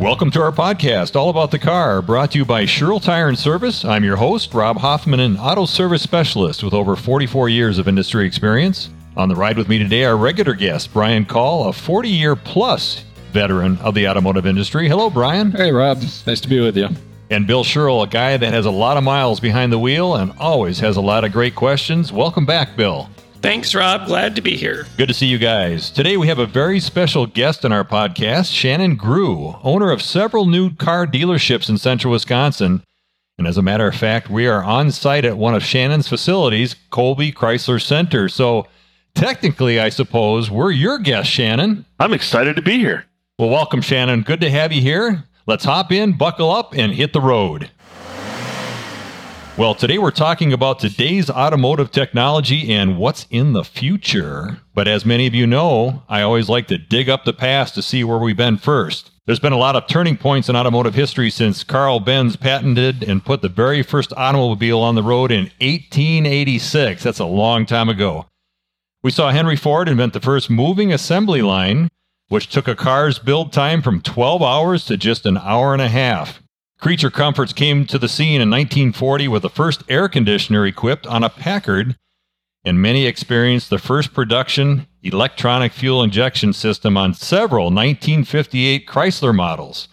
Welcome to our podcast, all about the car, brought to you by Sherrill Tire and Service. I'm your host, Rob Hoffman, an auto service specialist with over 44 years of industry experience. On the ride with me today, our regular guest, Brian Call, a 40 year plus veteran of the automotive industry. Hello, Brian. Hey, Rob. Nice to be with you. And Bill Sherrill, a guy that has a lot of miles behind the wheel and always has a lot of great questions. Welcome back, Bill. Thanks, Rob. Glad to be here. Good to see you guys. Today we have a very special guest in our podcast, Shannon Grew, owner of several new car dealerships in central Wisconsin. And as a matter of fact, we are on site at one of Shannon's facilities, Colby Chrysler Center. So technically, I suppose, we're your guest, Shannon. I'm excited to be here. Well, welcome, Shannon. Good to have you here. Let's hop in, buckle up, and hit the road. Well, today we're talking about today's automotive technology and what's in the future. But as many of you know, I always like to dig up the past to see where we've been first. There's been a lot of turning points in automotive history since Carl Benz patented and put the very first automobile on the road in 1886. That's a long time ago. We saw Henry Ford invent the first moving assembly line, which took a car's build time from 12 hours to just an hour and a half. Creature Comforts came to the scene in 1940 with the first air conditioner equipped on a Packard, and many experienced the first production electronic fuel injection system on several 1958 Chrysler models.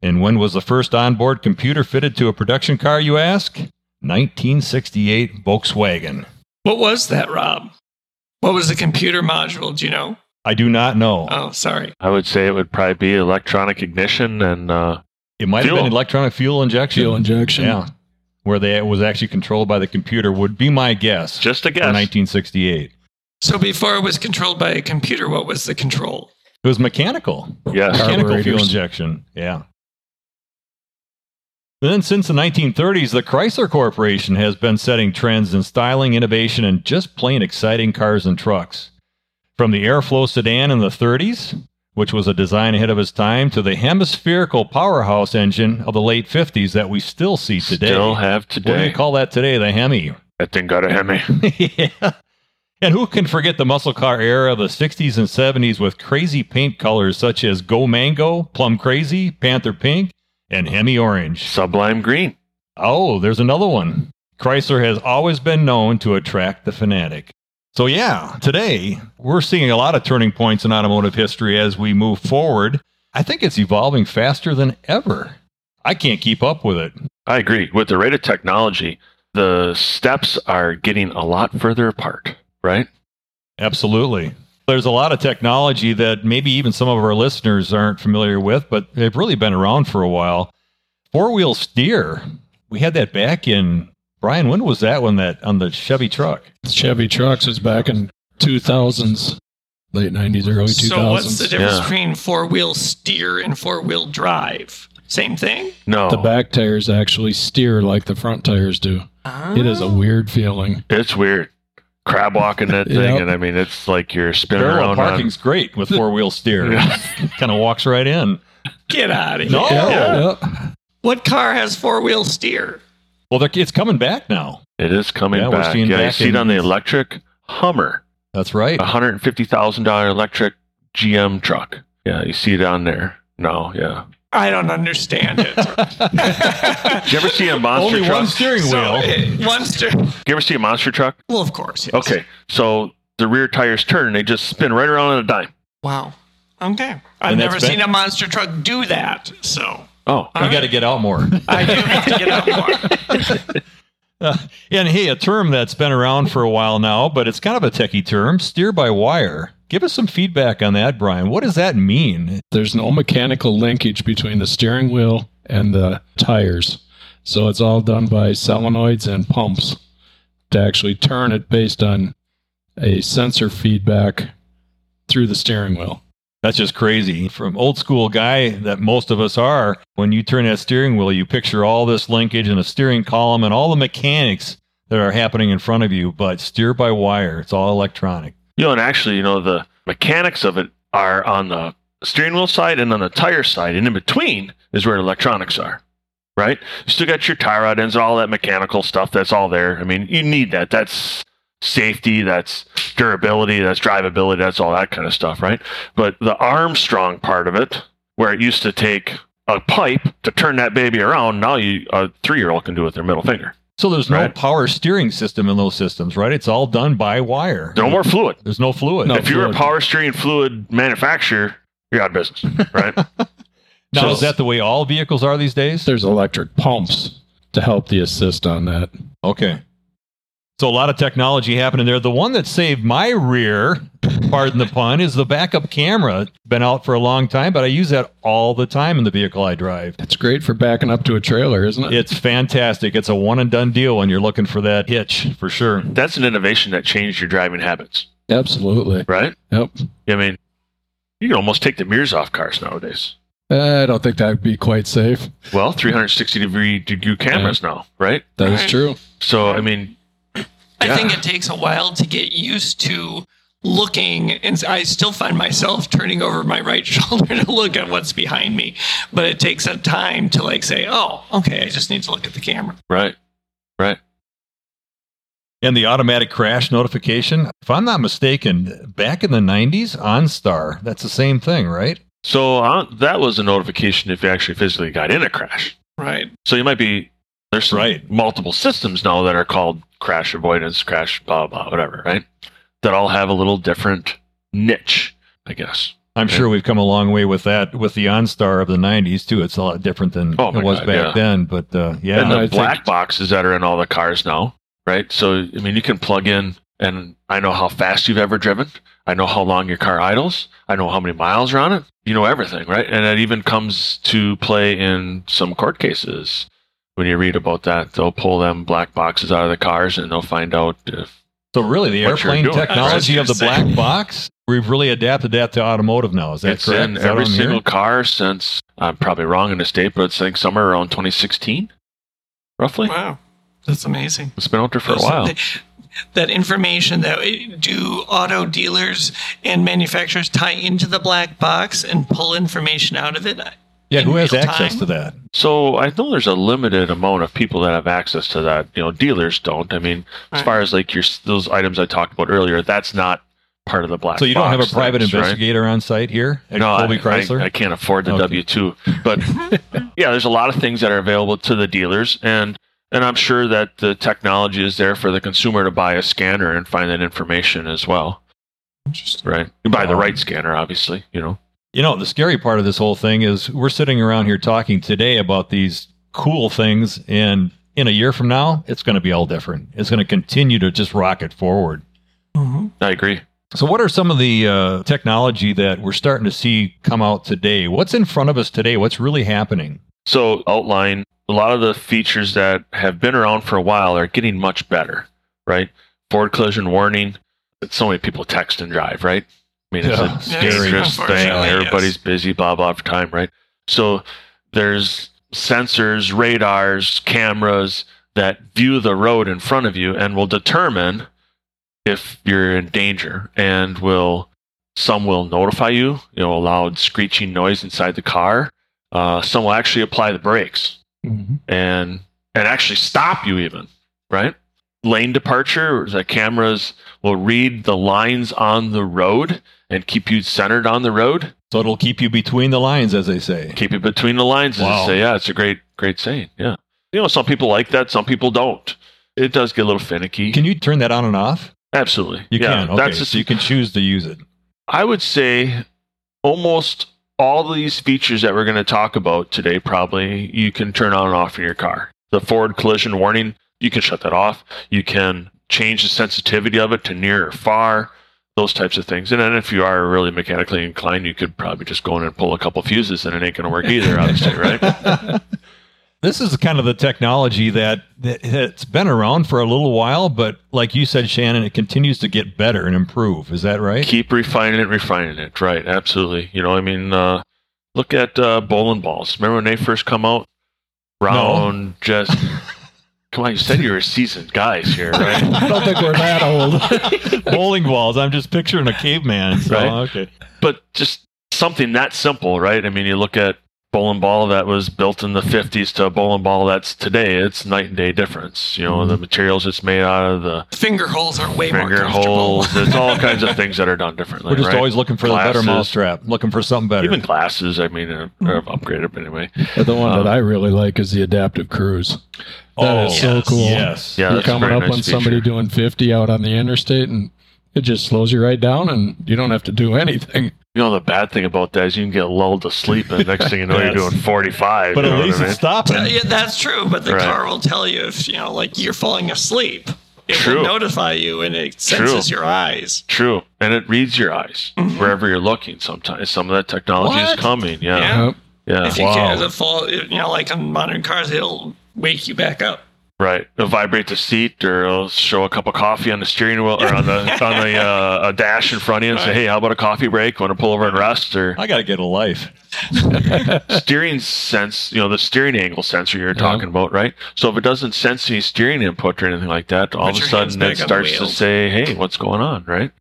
And when was the first onboard computer fitted to a production car, you ask? 1968 Volkswagen. What was that, Rob? What was the computer module? Do you know? I do not know. Oh, sorry. I would say it would probably be electronic ignition and uh, It might Fuel. have been electronic fuel injection. Fuel injection. Yeah. Where they it was actually controlled by the computer would be my guess. just a for guess. 1968. So before it was controlled by a computer, what was the control? It was mechanical. Yeah. Mechanical fuel injection. Yeah. And then since the 1930s, the Chrysler Corporation has been setting trends in styling, innovation, and just plain exciting cars and trucks. From the Airflow sedan in the 30s, which was a design ahead of its time, to the hemispherical powerhouse engine of the late 50s that we still see today. Still have What do today. you call that today? The Hemi. that thing got a Hemi. yeah. And who can forget the muscle car era of the 60s and 70s with crazy paint colors such as Go Mango, Plum Crazy, Panther Pink, and Hemi Orange? Sublime green. Oh, there's another one. Chrysler has always been known to attract the fanatic. So, yeah, today we're seeing a lot of turning points in automotive history as we move forward. I think it's evolving faster than ever. I can't keep up with it. I agree. With the rate of technology, the steps are getting a lot further apart, right? Absolutely. There's a lot of technology that maybe even some of our listeners aren't familiar with, but they've really been around for a while. Four wheel steer. We had that back in Brian. When was that one that on the Chevy truck? Chevy trucks was back in 2000s, late 90s, early 2000s. So what's the difference Yeah. between four wheel steer and four wheel drive? Same thing? No. The back tires actually steer like the front tires do. It is a ah. weird feeling. It's weird. Crab walking that thing, Yep. and I mean, it's like you're spinning Parallel around. parking's great with four wheel steer. Kind of walks right in. Get out of here. No. Yeah. Yep. What car has four wheel steer? Well, they're- it's coming back now. It is coming Yeah, we're back. seeing Yeah, you see it on the electric Hummer, That's right. a hundred and fifty thousand dollar electric GM truck. Yeah, you see it on there. No, yeah. I don't understand it. Did you ever see a monster Only truck? one steering so, wheel. uh, one steer. you ever see a monster truck? Well, of course. Yes. Okay, so the rear tires turn, and they just spin right around on a dime. Wow. Okay. I've never been- seen a monster truck do that. So Oh, You got to get out more. I do have to get out more. Uh, and hey, a term that's been around for a while now, but it's kind of a techie term steer by wire. Give us some feedback on that, Brian. What does that mean? There's no mechanical linkage between the steering wheel and the tires. So it's all done by solenoids and pumps to actually turn it based on a sensor feedback through the steering wheel. That's just crazy. From old school guy that most of us are, when you turn that steering wheel, you picture all this linkage and a steering column and all the mechanics that are happening in front of you, but steer by wire. It's all electronic. you know, and actually, you know, the mechanics of it are on the steering wheel side and on the tire side, and in between is where the electronics are. Right? You still got your tie rod ends, all that mechanical stuff. That's all there. I mean, you need that. That's safety. That's durability. That's drivability. That's all that kind of stuff, right? But the Armstrong part of it, where it used to take a pipe to turn that baby around. Now you a three year old can do it with their middle finger. So there's no Right. power steering system in those systems, right? It's all done by wire. No more fluid. There's no fluid. No. if you're a power steering fluid manufacturer, you're out of business, right? Now, So- is that the way all vehicles are these days? There's electric pumps to help the assist on that. Okay. So a lot of technology happening there. The one that saved my rear, pardon the pun, is the backup camera. Been out for a long time, but I use that all the time in the vehicle I drive. It's great for backing up to a trailer, isn't it? It's fantastic. It's a one and done deal when you're looking for that hitch for sure. That's an innovation that changed your driving habits, Absolutely. right? Yep. I mean, you can almost take the mirrors off cars nowadays. I don't think that would be quite safe. Well, 360 degree degree cameras now, right? That is true. So, I mean, I Yeah. think it takes a while to get used to looking, and I still find myself turning over my right shoulder to look at what's behind me. But it takes a time to like say, "Oh, okay, I just need to look at the camera." right, right. And the automatic crash notification, if I'm not mistaken, back in the 90s, OnStar, that's the same thing, right? So uh, that was a notification if you actually physically got in a crash. Right. So you might be there's some Right. multiple systems now that are called crash avoidance, crash blah blah whatever, right? That all have a little different niche, I guess. I'm Yeah. sure we've come a long way with that, with the OnStar of the 90s, too. It's a lot different than Oh it was God, back yeah. then. But uh, yeah. and the I think- black boxes that are in all the cars now, right? So I mean, you can plug in, and I know how fast you've ever driven. I know how long your car idles. I know how many miles are on it. You know everything, right? And it even comes to play in some court cases. When you read about that, they'll pull them black boxes out of the cars, and they'll find out if So really, the what airplane doing. technology I of the gonna black box, we've really adapted that to automotive now. Is that it's correct? in Is that every what single hearing? car since I'm probably wrong in the state, but it's I think somewhere around 2016, roughly. Wow, that's amazing. It's been out there for a while. that- That information that eh, do auto dealers and manufacturers tie into the black box and pull information out of it? Yeah, who has access time? to that? So I know there's a limited amount of people that have access to that. You know, dealers don't. I mean, as far as like your those items I talked about earlier, that's not part of the black. So you don't have a private things, right? investigator on site here at No, Colby I, Chrysler? I, I can't afford the Okay. W two. But yeah, there's a lot of things that are available to the dealers, and and I'm sure that the technology is there for the consumer to buy a scanner and find that information as well. Right, you buy the right scanner, obviously. You know, You know, the scary part of this whole thing is we're sitting around here talking today about these cool things, and in a year from now, it's going to be all different. It's going to continue to just rocket forward. Mhm. I agree. So, what are some of the uh, technology that we're starting to see come out today? What's in front of us today? What's really happening? So outline a lot of the features that have been around for a while are getting much better, right? Forward collision warning. So many people text and drive, right? I mean, it's Yeah, a scary. dangerous thing. Everybody's yes. busy, blah blah for time, right? So there's sensors, radars, cameras that view the road in front of you and will determine if you're in danger and will some will notify you, you know, a loud screeching noise inside the car. Uh, some will actually apply the brakes Mhm. and and actually stop you even, right? Lane departure, the cameras will read the lines on the road and keep you centered on the road. So, it'll keep you between the lines, as they say. Keep you between the lines, as Wow. you say. Yeah, it's a great, great saying. Yeah. You know, some people like that, some people don't. It does get a little finicky. Can you turn that on and off? Absolutely. You yeah, can. Okay, That's just, so you can choose to use it. I would say almost all these features that we're going to talk about today probably you can turn on and off in your car. The forward collision warning, you can shut that off. You can change the sensitivity of it to near or far, those types of things. And then if you are really mechanically inclined, you could probably just go in and pull a couple fuses and it ain't going to work either, obviously, right? This is kind of the technology that, that it's been around for a little while, but like you said, Shannon, it continues to get better and improve. Is that right? Keep refining it, refining it. Right, absolutely. You know, I mean, uh, look at uh, bowling balls. Remember when they first come out? Round, just. Come on, you said you were seasoned guys here, right? I don't think we're that old. Bowling balls. I'm just picturing a caveman. So, Right. okay. but just something that simple, right? I mean, you look at bowling ball that was built in the 50s to a bowling ball that's today. It's night and day difference. You know, the materials it's made out of, the Finger holes are way more finger comfortable. holes. It's all kinds of things that are done differently. We're just right? always looking for the better Glasses. mousetrap, looking for something better. Even glasses, I mean, are, are upgraded, but anyway. But the one Um, that I really like is the adaptive cruise. That is so yes. cool. Yes. Yeah, You're coming up nice on somebody doing 50 out on the interstate, and it just slows you right down, and you don't have to do anything. You know, the bad thing about that is you can get lulled to sleep, and the next thing you know, Yes. you're doing 45. But you at know what least I mean? it's stopping. Uh, yeah, that's true, but the Right. car will tell you if you know, like you're falling asleep. It True. will notify you, and it senses your eyes. True, and it reads your eyes wherever you're looking. Sometimes some of that technology What? is coming. Yeah, Yeah. Yep. yeah, If you Wow. can, the fall, you know, like on modern cars, it'll wake you back up. right. It'll vibrate the seat, or it'll show a cup of coffee on the steering wheel or on the on the uh, a dash in front of you, and say, "Hey, how about a coffee break? Want to pull over and rest?" Or I got to get a life. steering sense, you know, the steering angle sensor you're talking about, right? So if it doesn't sense any steering input or anything like that, all Put of a sudden it back on the starts to say, "Hey, what's going on?" Right?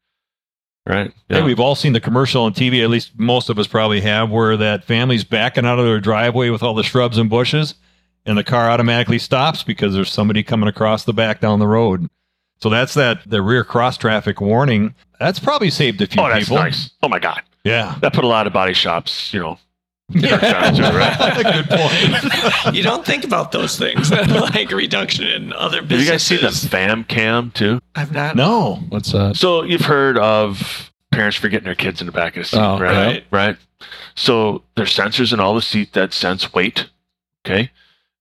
Right? Hey, we've all seen the commercial on TV, at least most of us probably have, where that family's backing out of their driveway with all the shrubs and bushes, and the car automatically stops because there's somebody coming across the back down the road. So that's that the rear cross traffic warning. That's probably saved a few oh, that's people. nice. Oh my god, Yeah. that put a lot of body shops, you know. right? Good point. You don't think about those things, like reduction in other Have you guys businesses. seen the fam cam too? I've not. no. What's that? So you've heard of parents forgetting their kids in the back of the seat, Oh, right? right. Right. So there's sensors in all the seat that sense weight. Okay.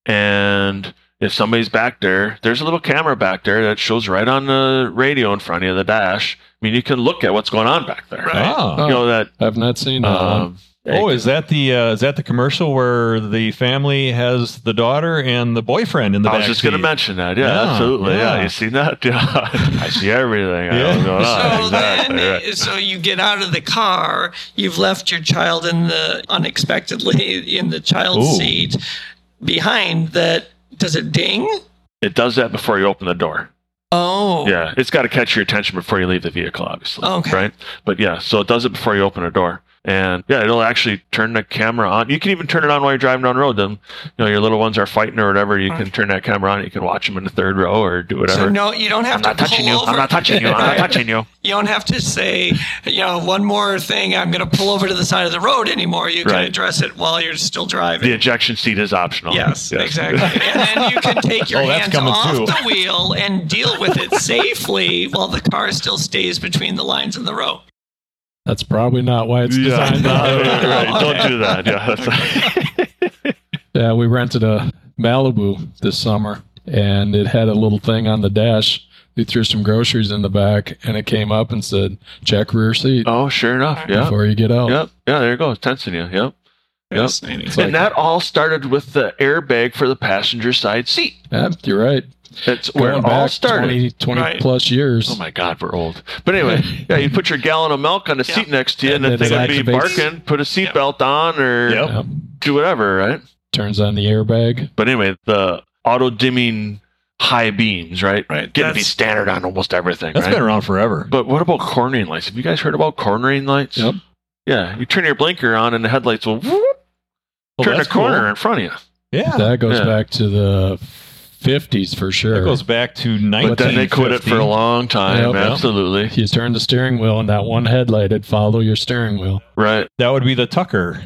And if somebody's back there, there's a little camera back there that shows right on the radio in front of you, the dash. I mean, you can look at what's going on back there. Right. Oh. You know that. I've not seen that. Um, Oh, is that the uh, is that the commercial where the family has the daughter and the boyfriend in the I was just going to mention that. Yeah, Yeah, absolutely. Yeah. yeah. you seen that? Yeah, I see everything. I know what's on. So exactly. then, right. so you get out of the car. You've left your child in the unexpectedly in the child's Ooh. seat behind. That does it ding? It does that before you open the door. Oh, Yeah, it's got to catch your attention before you leave the vehicle, obviously. Okay. Right? But yeah, so it does it before you open a door. And yeah, it'll actually turn the camera on. You can even turn it on while you're driving down the road. Then, you know, your little ones are fighting or whatever. You can turn that camera on. You can watch them in the third row or do whatever. So no, you don't have I'm to not touching pull you. over. I'm not touching you. I'm not touching you. You don't have to say, you know, one more thing. I'm going to pull over to the side of the road anymore. You can Right. address it while you're still driving. The ejection seat is optional. Yes, exactly. and then you can take your Oh, hands off too. the wheel and deal with it safely while the car still stays between the lines in the row. That's probably not why it's Yeah, designed. no, that way. right, right. Don't do that. Yeah, that's Yeah, we rented a Malibu this summer, and it had a little thing on the dash. We threw some groceries in the back, and it came up and said, "Check rear seat oh, sure enough. Yeah. before you get out." Yep. Yeah, there you go. It's tensing you. Yep. Yep. Like- and that all started with the airbag for the passenger side seat. Yeah, you're right. That's where Going it all back started. 20, 20 Right. plus years. Oh my God, we're old. But anyway, yeah, you put your gallon of milk on the seat next to you, and, And if it they're going to be barking, put a seatbelt on or Yep. Yep. do whatever, right? Turns on the airbag. But anyway, the auto dimming high beams, right? Right, Getting to be standard on almost everything, That's right? been around forever. But what about cornering lights? Have you guys heard about cornering lights? Yep. Yeah, you turn your blinker on, and the headlights will whoop, Well, turn a corner cool. in front of you. Yeah. That goes Yeah. back to the 50s for sure. That goes back to 1950. But then they quit it for a long time. Yep. Absolutely. you turn the steering wheel, and that one headlight would follow your steering wheel. Right. That would be the Tucker.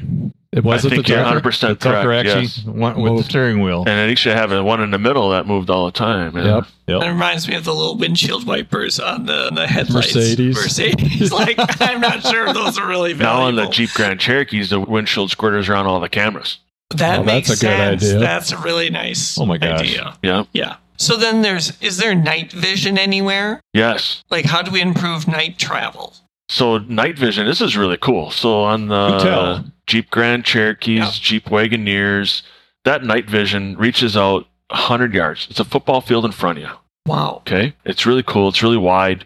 It was I it think the you're Tucker? 100% The Tucker correct. actually yes. went with the steering wheel. And it used to have a one in the middle that moved all the time. yeah. Yep. Yep. It reminds me of the little windshield wipers on the, the headlights. Mercedes. Mercedes. like, I'm not sure if those are really valuable. Now on the Jeep Grand Cherokees, the windshield squirters are on all the cameras. That Oh, makes that's a good sense. idea. That's a really nice Oh my gosh. idea. Yeah. Yeah. So then there's, is there night vision anywhere? Yes. Like, how do we improve night travel? So night vision, this is really cool. So on the Jeep Grand Cherokees, Yeah. Jeep Wagoneers, that night vision reaches out 100 yards. It's a football field in front of you. Wow. Okay. It's really cool. It's really wide.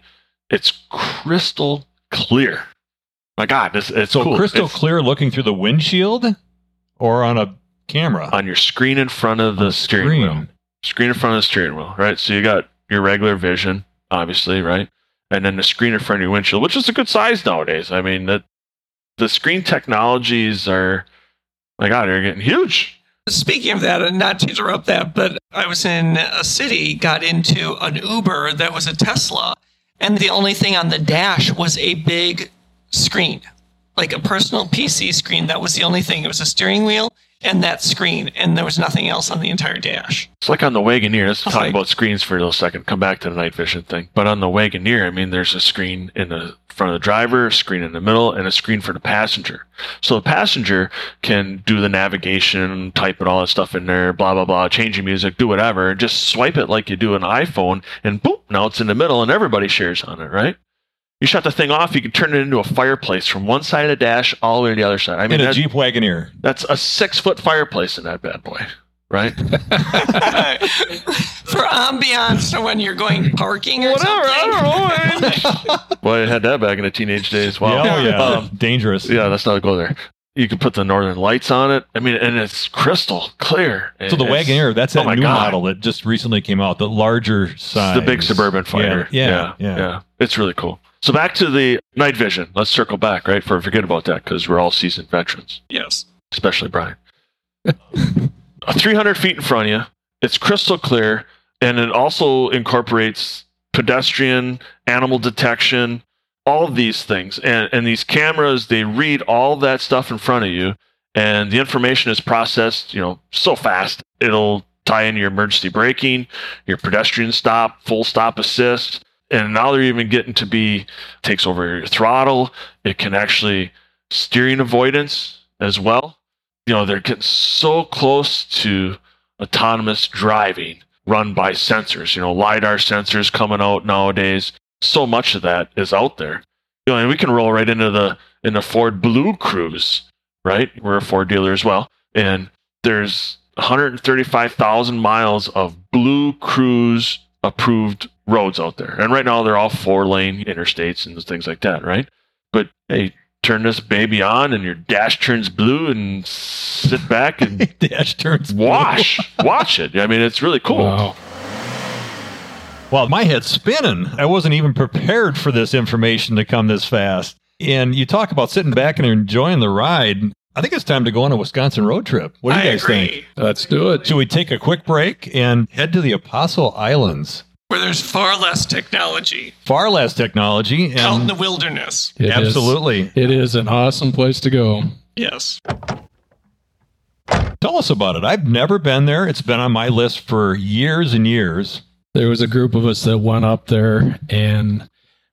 It's crystal clear. My God, it's, it's So cool. crystal It's clear looking through the windshield or on a camera? on your screen in front of the steering wheel. Screen. screen in front of the steering wheel, right? So you got your regular vision, obviously, right? And then the screen in front of your windshield, which is a good size nowadays. I mean, that the screen technologies are My God, they're getting huge. Speaking of that, and not to interrupt that, but I was in a city, got into an Uber that was a Tesla, and the only thing on the dash was a big screen, like a personal PC screen. That was the only thing. It was a steering wheel and that screen, and there was nothing else on the entire dash. It's like on the Wagoneer. Let's talk like- about screens for a little second. Come back to the night vision thing. But on the Wagoneer, I mean, there's a screen in the front of the driver, a screen in the middle, and a screen for the passenger. So the passenger can do the navigation, type and all that stuff in there, blah blah blah, change the music, do whatever, just swipe it like you do an iPhone, and boop, now it's in the middle, and everybody shares on it, right? You shut the thing off, you can turn it into a fireplace from one side of the dash all the way to the other side. I mean, in a that- Jeep Wagoneer. that's a six foot fireplace in that bad boy, right? For ambiance, or when you're going parking or something. Whatever, I don't know. Boy, I had that back in the teenage days. Wow. Yeah, oh, yeah. Um, Dangerous. yeah, let's not go there. You can put the northern lights on it. I mean, and it's crystal clear. So the It's- Wagoneer, that's oh that my new God. model that just recently came out, the larger size. the big suburban fighter. Yeah, yeah, yeah. It's really cool. So back to the night vision. Let's circle back, right? For forget about that because we're all seasoned veterans, Yes. especially Brian. Uh, 300 feet in front of you. It's crystal clear, and it also incorporates pedestrian, animal detection, all of these things. And, and these cameras, they read all that stuff in front of you, and the information is processed, you know, so fast. It'll tie in your emergency braking, your pedestrian stop, full stop assist. And now they're even getting to be takes over your throttle. It can actually steering avoidance as well. You know, they're getting so close to autonomous driving run by sensors. You know, LiDAR sensors coming out nowadays. So much of that is out there. You know, and we can roll right into the in the Ford Blue Cruise, right? We're a Ford dealer as well. And there's 135,000 miles of Blue Cruise approved roads out there. And right now they're all four lane interstates and things like that, right? But hey, turn this baby on and your dash turns blue and sit back and Dash turns blue. wash watch it. I mean, it's really cool. Wow. Well, my head's spinning. I wasn't even prepared for this information to come this fast. And you talk about sitting back and enjoying the ride. I think it's time to go on a Wisconsin road trip. What do you I guys agree. think? Let's do it. Should we take a quick break and head to the Apostle Islands? Where there's far less technology Far less technology out in the wilderness. It is- absolutely. it is an awesome place to go. Yes. Tell us about it. I've never been there. It's been on my list for years and years. There was a group of us that went up there and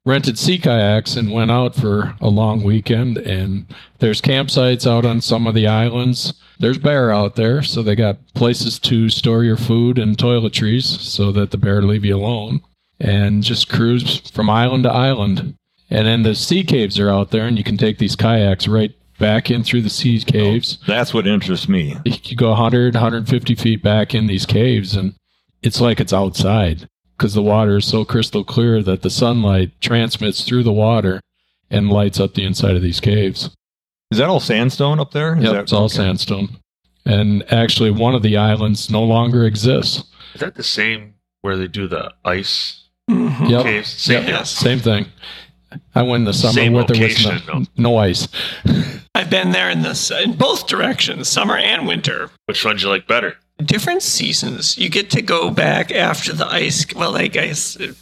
rented sea kayaks and went out for a long weekend. And there's campsites out on some of the islands. There's bear out there, so they got places to store your food and toiletries so that the bear leave you alone. And just cruise from island to island. And then the sea caves are out there, and you can take these kayaks right back in through the sea caves oh, That's what interests me. you go 100 150 feet back in these caves and it's like it's outside because the water is so crystal clear that the sunlight transmits through the water and lights up the inside of these caves Is that all sandstone up there? Is yep, that- it's all okay. sandstone and actually one of the islands no longer exists Is that the same where they do the ice Mhm. Yep. caves? Same. Yes. same thing i went in the summer Same where there was location, no, no ice I've been there in this in both directions, summer and winter. Which ones you like better? Different seasons. You get to go back after the ice. Well, I guess it,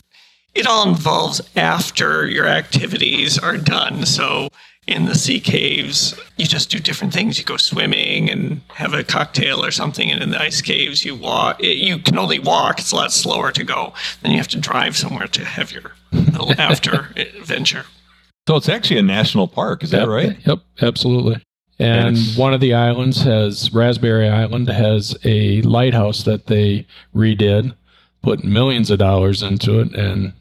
it all involves after your activities are done. So in the sea caves, you just do different things. You go swimming and have a cocktail or something. And in the ice caves, you walk. You can only walk. It's a lot slower to go. Then you have to drive somewhere to have your little after adventure. So it's actually a national park. Is that right? Yep, absolutely. And Yes. one of the islands has Raspberry Island has a lighthouse that they redid, put millions of dollars into it, and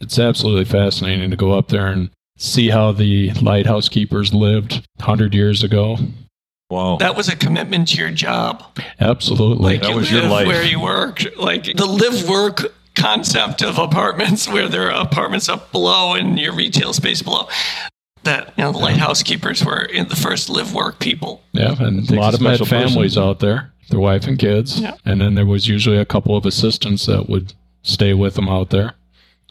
it's absolutely fascinating to go up there and see how the lighthouse keepers lived 100 years ago. Wow. That was a commitment to your job. Absolutely. Like That you was your life. where you work. Like the live work concept of apartments, where there are apartments up below and your retail space below. That you know, the lighthouse keepers were in the first live work people. yeah, and a lot a of them had special person. families out there, their wife and kids. Yeah. And then there was usually a couple of assistants that would stay with them out there.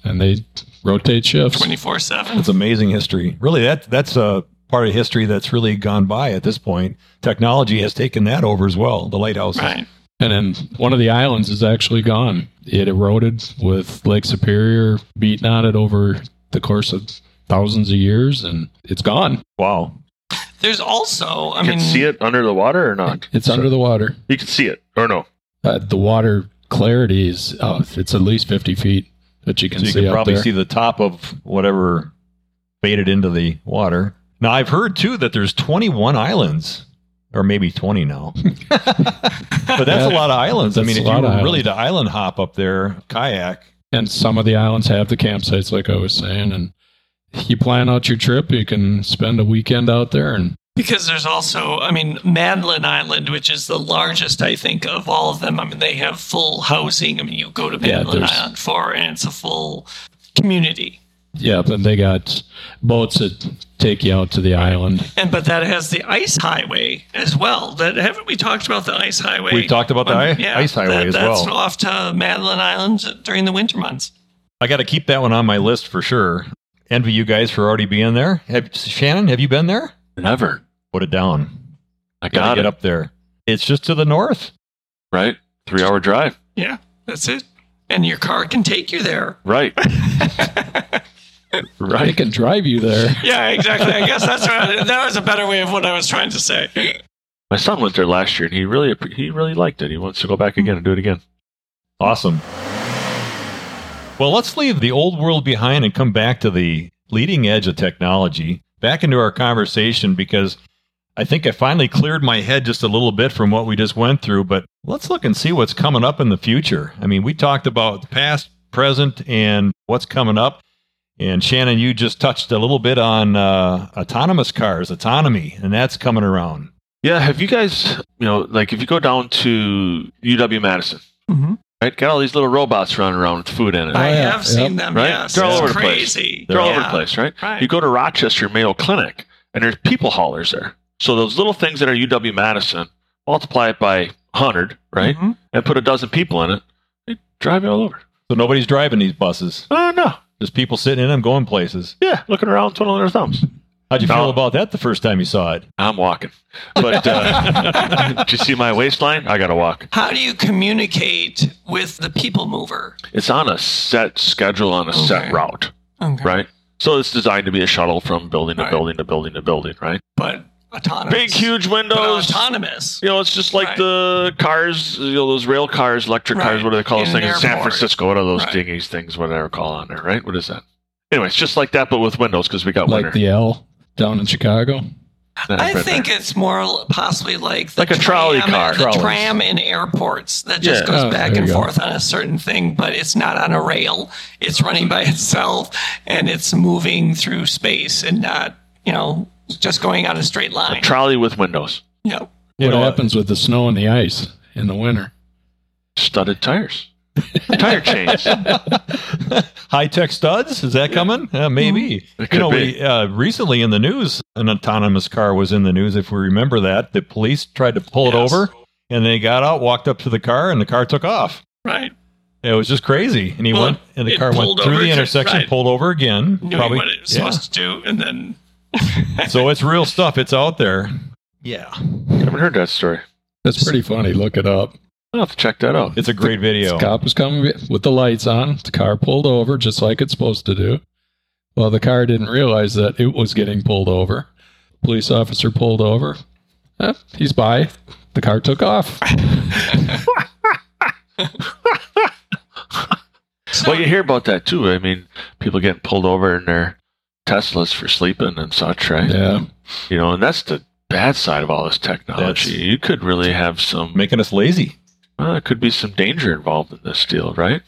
And they rotate shifts. Twenty four seven. It's amazing history. Really, that that's a part part of history that's really gone by at this point. Technology has taken that over as well. The lighthouses. Right. And then one of the islands is actually gone. It eroded with Lake Superior beating on it over the course of thousands of years, and it's gone. Wow. There's also, I You mean, can see it under the water or not? It's under the water. You can see it or no? Uh, the water clarity is oh, it's at least fifty feet that you can So you see can up probably there. see the top of whatever faded into the water. Now I've heard too that there's 21 islands, or maybe 20 now. but that's a lot of islands. I mean, if you were really islands. to island hop up there, kayak, and some of the islands have the campsites, like I was saying. And you plan out your trip, you can spend a weekend out there, and because there's also, I mean, Madeline Island, which is the largest, I think, of all of them. I mean, they have full housing. I mean, you go to Madeline there's- Island for, and it's a full community. Yeah, then they got boats that take you out to the island. And but that has the ice highway as well. That haven't we talked about the ice highway? We talked about the When- i- ice highway that- as that's well. off to Madeline Island during the winter months. I got to keep that one on my list for sure. Envy you guys for already being there. Have Shannon? Have you been there? Never. Put it down. I Got got to get it. up there. It's just to the north. Right? Three hour drive. Yeah, that's it. And your car can take you there. Right. They right. can drive you there. Yeah, exactly. I guess that's what, that was a better way of what I was trying to say. My son went there last year and he really he really liked it. He wants to go back again and do it again. Awesome. Well, let's leave the old world behind and come back to the leading edge of technology, back into our conversation, because I think I finally cleared my head just a little bit from what we just went through. But let's look and see what's coming up in the future. I mean, we talked about the past, present, and what's coming up. And Shannon, you just touched a little bit on uh, autonomous cars, autonomy, and that's coming around. Yeah, have you guys you know, like if you go down to UW Madison, Mm-hmm. right? Got all these little robots running around with food in it. I yeah, have seen them. Right? Yes, They're all it's over the place. crazy. They're all over the place, right? Right. You go to Rochester Mayo Clinic, and there's people haulers there. So those little things that are UW Madison, multiply it by 100, right? Mhm. And put a dozen people in it, they drive you all over. So nobody's driving these buses, Oh, no. Just people sitting in them going places. Yeah, looking around, twiddling their thumbs. How'd you No. feel about that the first time you saw it? I'm walking. But uh, did you see my waistline? I got to walk. How do you communicate with the people mover? It's on a set schedule, on a set route, Okay. right? So it's designed to be a shuttle from building to Right. building to building to building, right? But autonomous. Big, huge But windows. autonomous. You know, it's just like Right. the cars, you know, those rail cars, electric cars, what do they call those In an things in San. Francisco? What are those Right. dingies things, whatever call on there, right? What is that? Anyway, it's just like that, but with windows because we got like winter. the L down in Chicago. I ain't think there. it's more possibly like the Like a trolley tram- car. the Trolleys. tram in airports that just Yeah. goes Oh, back and you go. forth on a certain thing, but it's not on a rail. It's running by itself and it's moving through space and not, you know, just going on a straight a line. trolley with windows, Yep. You what know, happens with the snow and the ice in the winter? studded tires, tire chains. High tech studs? Is that coming? Uh, maybe. It You know, be. we uh, recently in the news, an autonomous car was in the news. If we remember that, the police tried to pull it over, and they got out, walked up to the car, and the car took off. Right. It was just crazy, and he Well, went, and the car went through the intersection, right. pulled over again. Knowing probably, what it was yeah. supposed to do and then so it's real stuff. It's out there. Yeah, Haven't heard that story. That's pretty funny. Look it up. I'll have to check that out. it's a great video. The cop was coming with the lights on. The car pulled over just like it's supposed to do. Well, the car didn't realize that it was getting pulled over. Police officer pulled over. Eh, he's by. The car took off. Well, you hear about that too. I mean, people getting pulled over in their Teslas for sleeping and such, right? Yeah. You know, and that's the bad side of all this technology. That's- you could really have some, Making us lazy. well, there could be some danger involved in this deal, right?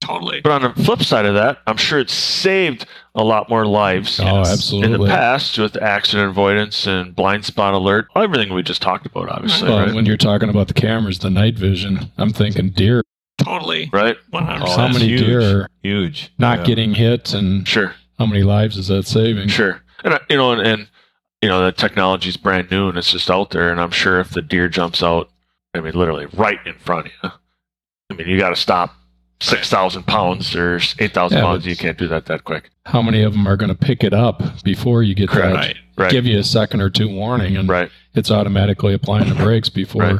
totally. But on the flip side of that, I'm sure it's saved a lot more lives Oh, absolutely. in the past with accident avoidance and blind spot alert, everything we just talked about, obviously, Well, right? when you're talking about the cameras, the night vision, I'm thinking deer. Totally. right? 100%. Oh, how many huge. deer are Huge. not Yeah. getting hit, and Sure, how many lives is that saving? sure. And uh, you know, and, and you know, the technology is brand new and it's just out there. And I'm sure if the deer jumps out, I mean, literally right in front of you, I mean, you got to stop six thousand pounds or eight thousand Yeah, pounds. You can't do that that quick. How many of them are going to pick it up before you get Correct. that Right. Right. give you a second or two warning, and Right. it's automatically applying the brakes before Right.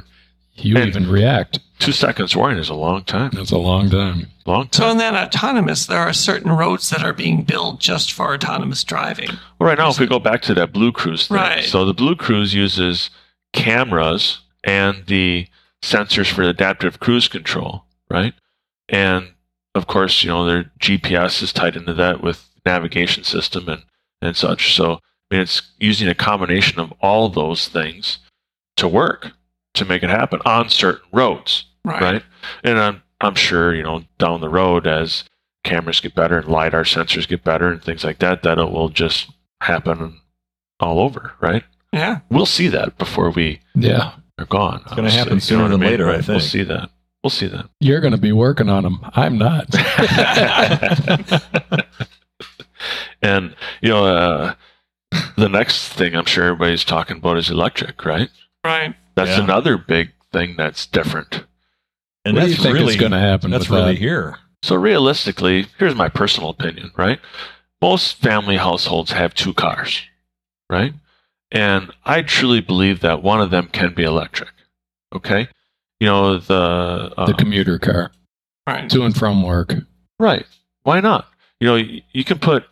You And- even react. Two seconds warning is a long time. That's a long time. Long time. So in that autonomous, there are certain roads that are being built just for autonomous driving. Well, right now, if we go back to that Blue Cruise thing, Right. so the Blue Cruise uses cameras and the sensors for adaptive cruise control, right? And of course, you know, their GPS is tied into that with navigation system and, and such. So, I mean, it's using a combination of all those things to work to make it happen on certain roads, Right. right? And I'm, I'm sure, you know, down the road as cameras get better and LiDAR sensors get better and things like that, that it will just happen all over, right? Yeah. We'll see that before we Yeah, are gone. It's gonna happen sooner than later, I think We'll see that. We'll see that. you're going to be working on them. I'm not. and you know, uh, the next thing I'm sure everybody's talking about is electric, right? Right. That's Yeah. another big thing that's different. And what that's really going to happen? that's with really that? here. So realistically, here's my personal opinion, right? Most family households have two cars, right? And I truly believe that one of them can be electric. Okay, you know the uh, the commuter car Right. to and from work. Right. Why not? You know, you, you can put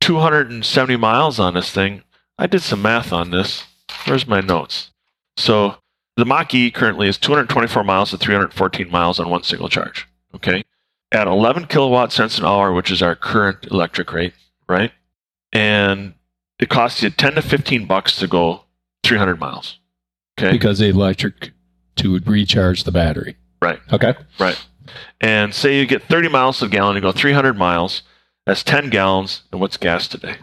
270 miles on this thing. I did some math on this. Where's my notes? So the Mach E currently is 224 miles to 314 miles on one single charge. Okay. At 11 kilowatt cents an hour, which is our current electric rate, right? And it costs you 10 to 15 bucks to go 300 miles. Okay. because the electric to recharge the battery. Right. Okay. Right. And say you get 30 miles the gallon, you go 300 miles. That's 10 gallons. And what's gas today?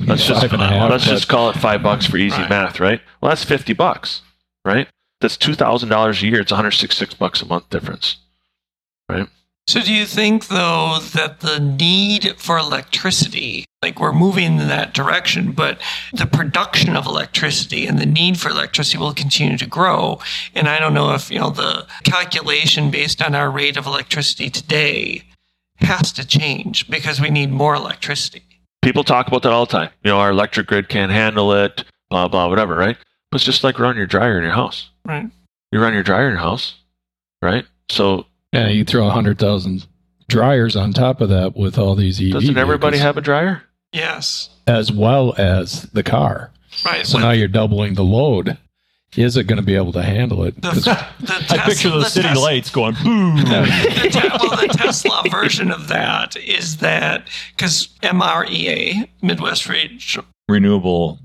Let's just Five and a half, let's just call it five bucks for easy Right. math, right? Well, that's 50 bucks, right? That's two thousand dollars a year. It's 166 bucks a month difference. Right? So do you think though that the need for electricity, like we're moving in that direction, but the production of electricity and the need for electricity will continue to grow. And I don't know if, you know, the calculation based on our rate of electricity today has to change because we need more electricity. People talk about that all the time. You know, our electric grid can't handle it. Blah blah whatever, right? But it's just like running your dryer in your house. Right. You run your dryer in your house, right? So Yeah, you throw a hundred thousand dryers on top of that with all these EV. doesn't everybody vehicles, have a dryer? Yes. as well as the car? Right. So With now you're doubling the load. Is it going to be able to handle it? the, 'Cause the I Tes- picture those the city Tes- lights going boom. the te- well, the Tesla version of that is that because MREA, Midwest Region Renewable.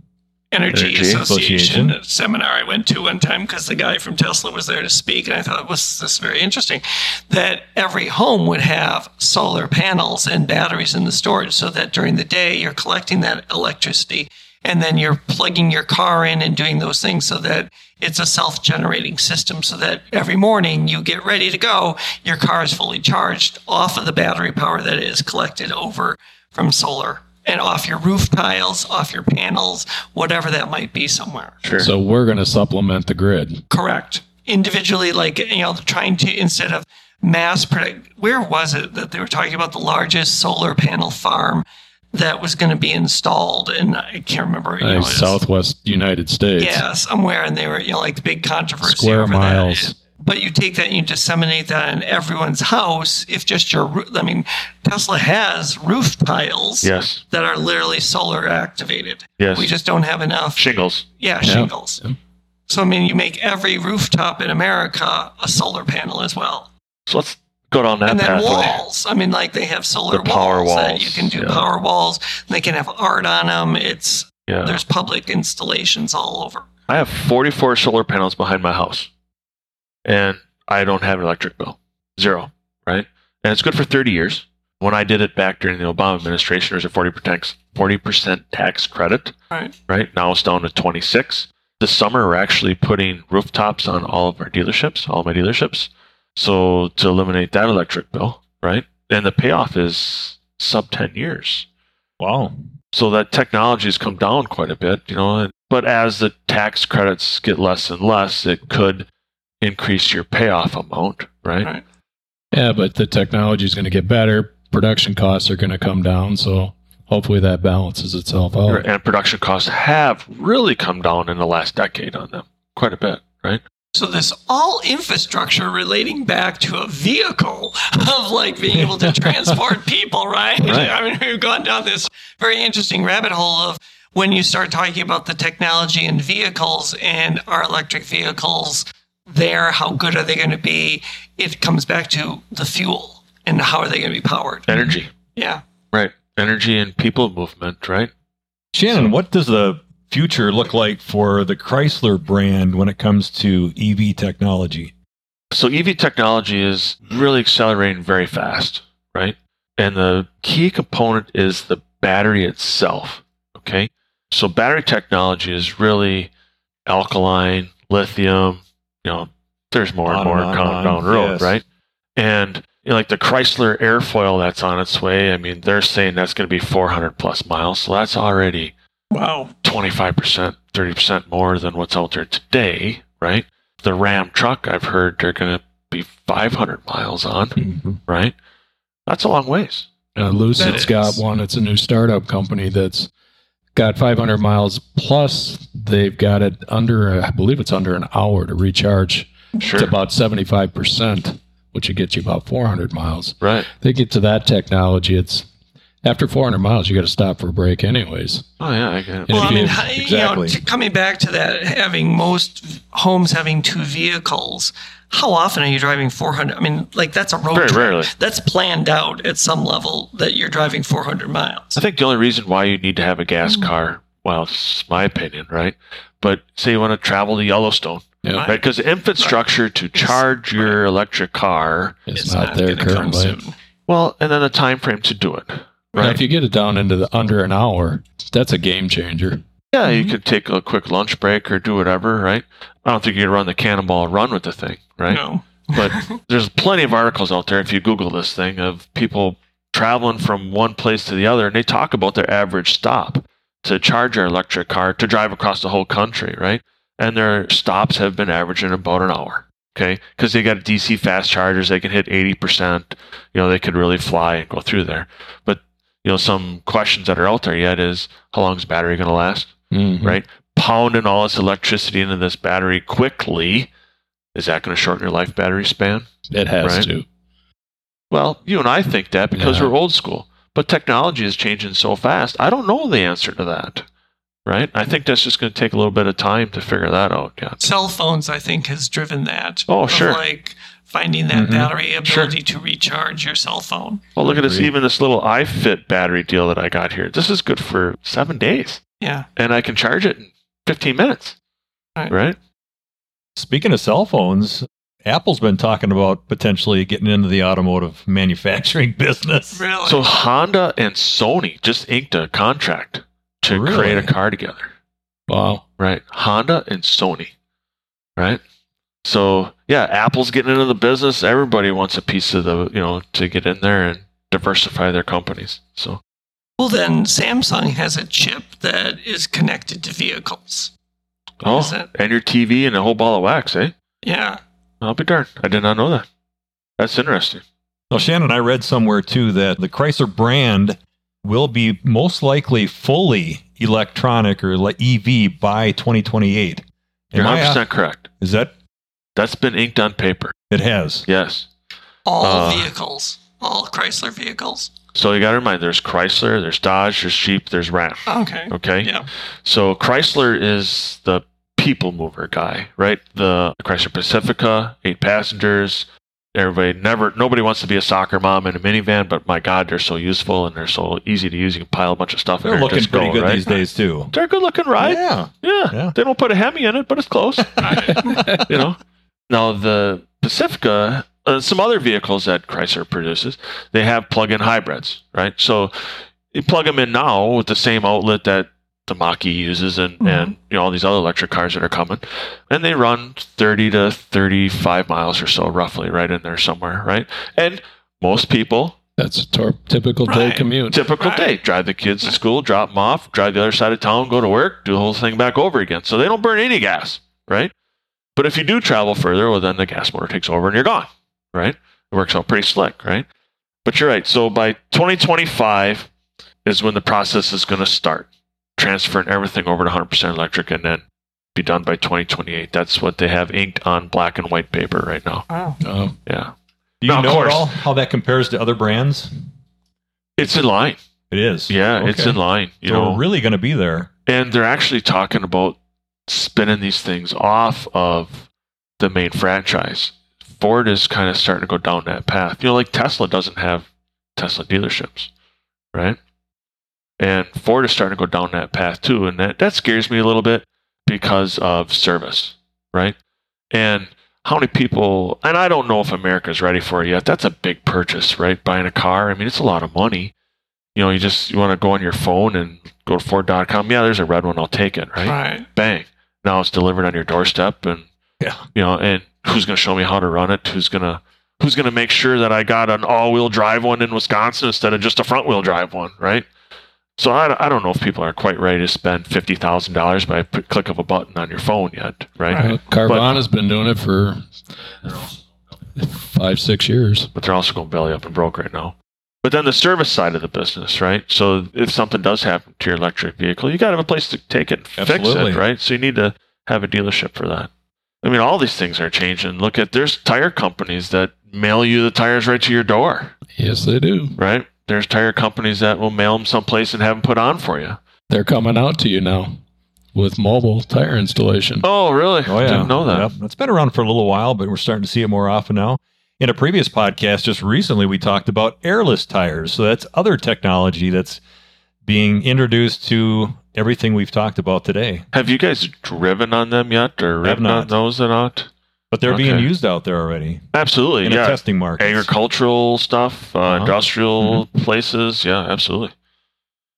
Energy, Energy Association, Association. a seminar I went to one time because the guy from Tesla was there to speak, and I thought it was this very interesting that every home would have solar panels and batteries in the storage, so that during the day you're collecting that electricity, and then you're plugging your car in and doing those things, so that it's a self-generating system, so that every morning you get ready to go, your car is fully charged off of the battery power that is collected over from solar and off your roof tiles, off your panels, whatever that might be somewhere. Sure. So we're going to supplement the grid. Correct. Individually, like, you know, trying to, instead of mass product, where was it that they were talking about the largest solar panel farm that was going to be installed? And I can't remember. You know, it's- Southwest United States. Yeah, somewhere, and they were, you know, like the big controversy Square over miles. that. But you take that and you disseminate that in everyone's house. If just your, I mean, Tesla has roof tiles yes. that are literally solar activated. Yes. We just don't have enough, Shingles. yeah, Yeah. shingles. Yeah. So, I mean, you make every rooftop in America a solar panel as well. So let's go down that and then pathway. walls. I mean, like they have solar The power walls, that walls, you can do yeah. power walls. They can have art on them. It's Yeah. there's public installations all over. I have 44 solar panels behind my house, and I don't have an electric bill. Zero, right? And it's good for 30 years. When I did it back during the Obama administration, there was a 40% tax, 40% tax credit, Right. right? Now it's down to 26. This summer, we're actually putting rooftops on all of our dealerships, all my dealerships. So to eliminate that electric bill, right? And the payoff is sub 10 years. Wow. So that technology has come down quite a bit, you know. But as the tax credits get less and less, it could increase your payoff amount, right? Right. Yeah, but the technology is going to get better. Production costs are going to come down. So hopefully that balances itself out. And production costs have really come down in the last decade on them quite a bit, right? So this all infrastructure relating back to a vehicle of like being able to transport people, right? Right. I mean, we've gone down this very interesting rabbit hole of when you start talking about the technology in vehicles and our electric vehicles there, how good are they going to be? It comes back to the fuel and how are they going to be powered? Energy, Yeah. right? Energy and people movement, right? Shannon, what does the future look like for the Chrysler brand when it comes to EV technology? So EV technology is really accelerating very fast, right? And the key component is the battery itself. Okay. So battery technology is really alkaline, lithium, you know, there's more On and more and on coming down the road, yes. right? And you know, like the Chrysler Airflow that's on its way, I mean, they're saying that's going to be 400 plus miles. So that's already Wow. 25%, 30% more than what's out there today, right? The Ram truck, I've heard they're going to be 500 miles on, Mhm. right? That's a long ways. Uh, Lucid's That got one. It's a new startup company that's got 500 miles plus. They've got it under, I believe it's under an hour to recharge. Sure. It's about 75%, which would get you about 400 miles. right. They get to that technology. It's after 400 miles, you got to stop for a break, anyways. Oh, yeah, I get it. Well, I mean, Yeah, how- you know, t- coming back to that, having most homes having two vehicles, how often are you driving 400? I mean, like that's a road Very trip. rarely. That's planned out at some level that you're driving 400 miles. I think the only reason why you need to have a gas mm. car, well, it's my opinion, right? But say you want to travel to Yellowstone, Yeah, Right. right? Because the infrastructure to charge your electric car, is not, there currently. well, and then the time frame to do it, Now, right? if you get it down into the under an hour, that's a game changer. Yeah, you could take a quick lunch break or do whatever, right? I don't think you can run the cannonball run with the thing, right? No. But there's plenty of articles out there if you Google this thing of people traveling from one place to the other, and they talk about their average stop to charge their electric car to drive across the whole country, right? And their stops have been averaging about an hour. Okay, because they got DC fast chargers, they can hit 80%. You know, they could really fly and go through there. But you know, some questions that are out there yet is how long is battery going to last? Mhm. right? Pounding all this electricity into this battery quickly, is that going to shorten your life battery span? It has Right. to. Well, you and I think that because Yeah. we're old school, but technology is changing so fast. I don't know the answer to that, right? I think that's just going to take a little bit of time to figure that out. Yeah. Cell phones, I think, has driven that. Oh, sure. Like finding that Mhm. battery Sure. ability to recharge your cell phone. Well, look at this. Even this little iFit battery deal that I got here. This is good for seven days, Yeah. and I can charge it in 15 minutes. Right. Right? Speaking of cell phones, Apple's been talking about potentially getting into the automotive manufacturing business. Really? So Honda and Sony just inked a contract to Really? create a car together. Wow. right? Honda and Sony, right? So yeah, Apple's getting into the business. Everybody wants a piece of the, you know, to get in there and diversify their companies. So well, then Samsung has a chip that is connected to vehicles. oh, Is and your TV and a whole ball of wax, eh? Yeah. I'll be darned. I did not know that. That's interesting. Well, Shannon, I read somewhere too that the Chrysler brand will be most likely fully electronic or EV by 2028. You're 100% correct. Is that That's been inked on paper. it has? Yes. All Uh, vehicles, all Chrysler vehicles. So you got to remind there's Chrysler, there's Dodge, there's Jeep, there's Ram. Okay. Okay. Yeah. So Chrysler is the people mover guy, right? The Chrysler Pacifica, eight passengers. Everybody never, nobody wants to be a soccer mom in a minivan, but my God, they're so useful and they're so easy to use. You can pile a bunch of stuff in They're there. and looking just pretty go, good right? these days too. They're a good looking ride. Yeah. Yeah. Yeah. They don't put a Hemi in it, but it's close. you know. Now the Pacifica, uh, some other vehicles that Chrysler produces, they have plug-in hybrids, right? So you plug them in now with the same outlet that the Mach-E uses, and Mhm. and you know all these other electric cars that are coming, and they run 30 to 35 miles or so, roughly, right in there somewhere, right? And most people That's a tor- typical day commute. typical Right. day. Drive the kids to school, drop them off, drive the other side of town, go to work, do the whole thing back over again. So they don't burn any gas, right? But if you do travel further, well, then the gas motor takes over and you're gone, right? It works out pretty slick, right? But you're right. So by 2025, is when the process is going to start, transferring everything over to 100% electric and then be done by 2028. That's what they have inked on black and white paper right now. Wow. Um, Yeah. Do you No, of know at all how that compares to other brands? It's in line. It is. Yeah, it's in line. You so know, we're really going to be there. and they're actually talking about spinning these things off of the main franchise. Ford is kind of starting to go down that path. You know, like Tesla doesn't have Tesla dealerships, right? And Ford is starting to go down that path too, and that that scares me a little bit because of service, right? And how many people? And I don't know if America's ready for it yet. That's a big purchase, right? Buying a car. I mean, it's a lot of money. You know, you just you want to go on your phone and go to Ford.com. Yeah, there's a red one. I'll take it, right? Right. bang now it's delivered on your doorstep and Yeah. you know and who's going to show me how to run it who's going to who's going to make sure that i got an all-wheel drive one in wisconsin instead of just a front-wheel drive one right so i, I don't know if people are quite ready to spend $50000 by a p- click of a button on your phone yet right, Right. Carvana's been doing it for five, six years. but they're also going belly up and broke right now but then the service side of the business right so if something does happen to your electric vehicle you got to have a place to take it and Absolutely. fix it right so you need to have a dealership for that i mean all these things are changing look at there's tire companies that mail you the tires right to your door Yes, they do. right there's tire companies that will mail them someplace and have them put on for you They're coming out to you now with mobile tire installation. oh really Oh yeah, didn't know that Yep. It's been around for a little while, but we're starting to see it more often now. In a previous podcast, just recently, we talked about airless tires. So that's other technology that's being introduced to everything we've talked about today. have you guys driven on them yet or Have ridden on not. those or not But they're being used out there already absolutely in yeah testing market. agricultural stuff, uh, Uh-huh. industrial places. Yeah, absolutely.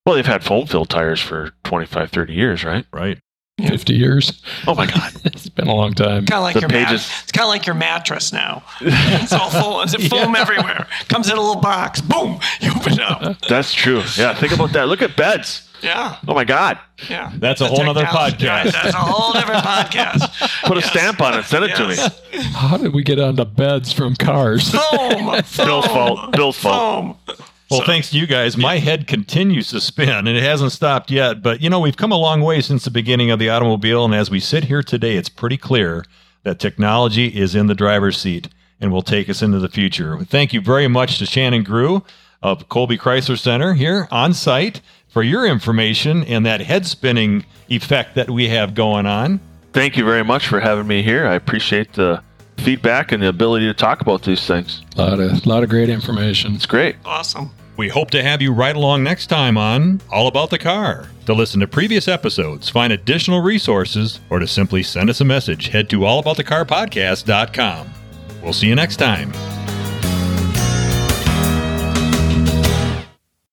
Well, they've had foam filled tires for 25, 30 years, right? Right. 50 years. Oh my God. It's been a long time. Kind of like The your mat- It's kind of like your mattress now. It's all foam. It's foam everywhere. Comes in a little box. Boom. You open it up. That's true. Yeah, think about that. Look at beds. Yeah. Oh my God. Yeah. That's a The whole other podcast. Right, that's a whole different podcast. Put a stamp on it. Send it to me. How did we get onto beds from cars? Foam. foam Bill's fault. Bill's fault. Foam. Well, So- thanks to you guys, my head continues to spin and it hasn't stopped yet. But, you know, we've come a long way since the beginning of the automobile. And as we sit here today, it's pretty clear that technology is in the driver's seat and will take us into the future. Thank you very much to Shannon Grew of Colby Chrysler Center here on site for your information and that head spinning effect that we have going on. Thank you very much for having me here. I appreciate the feedback and the ability to talk about these things. A lot of, lot of great information. It's great. Awesome. We hope to have you right along next time on All About the Car. To listen to previous episodes, find additional resources, or to simply send us a message, head to allaboutthecarpodcast.com. We'll see you next time.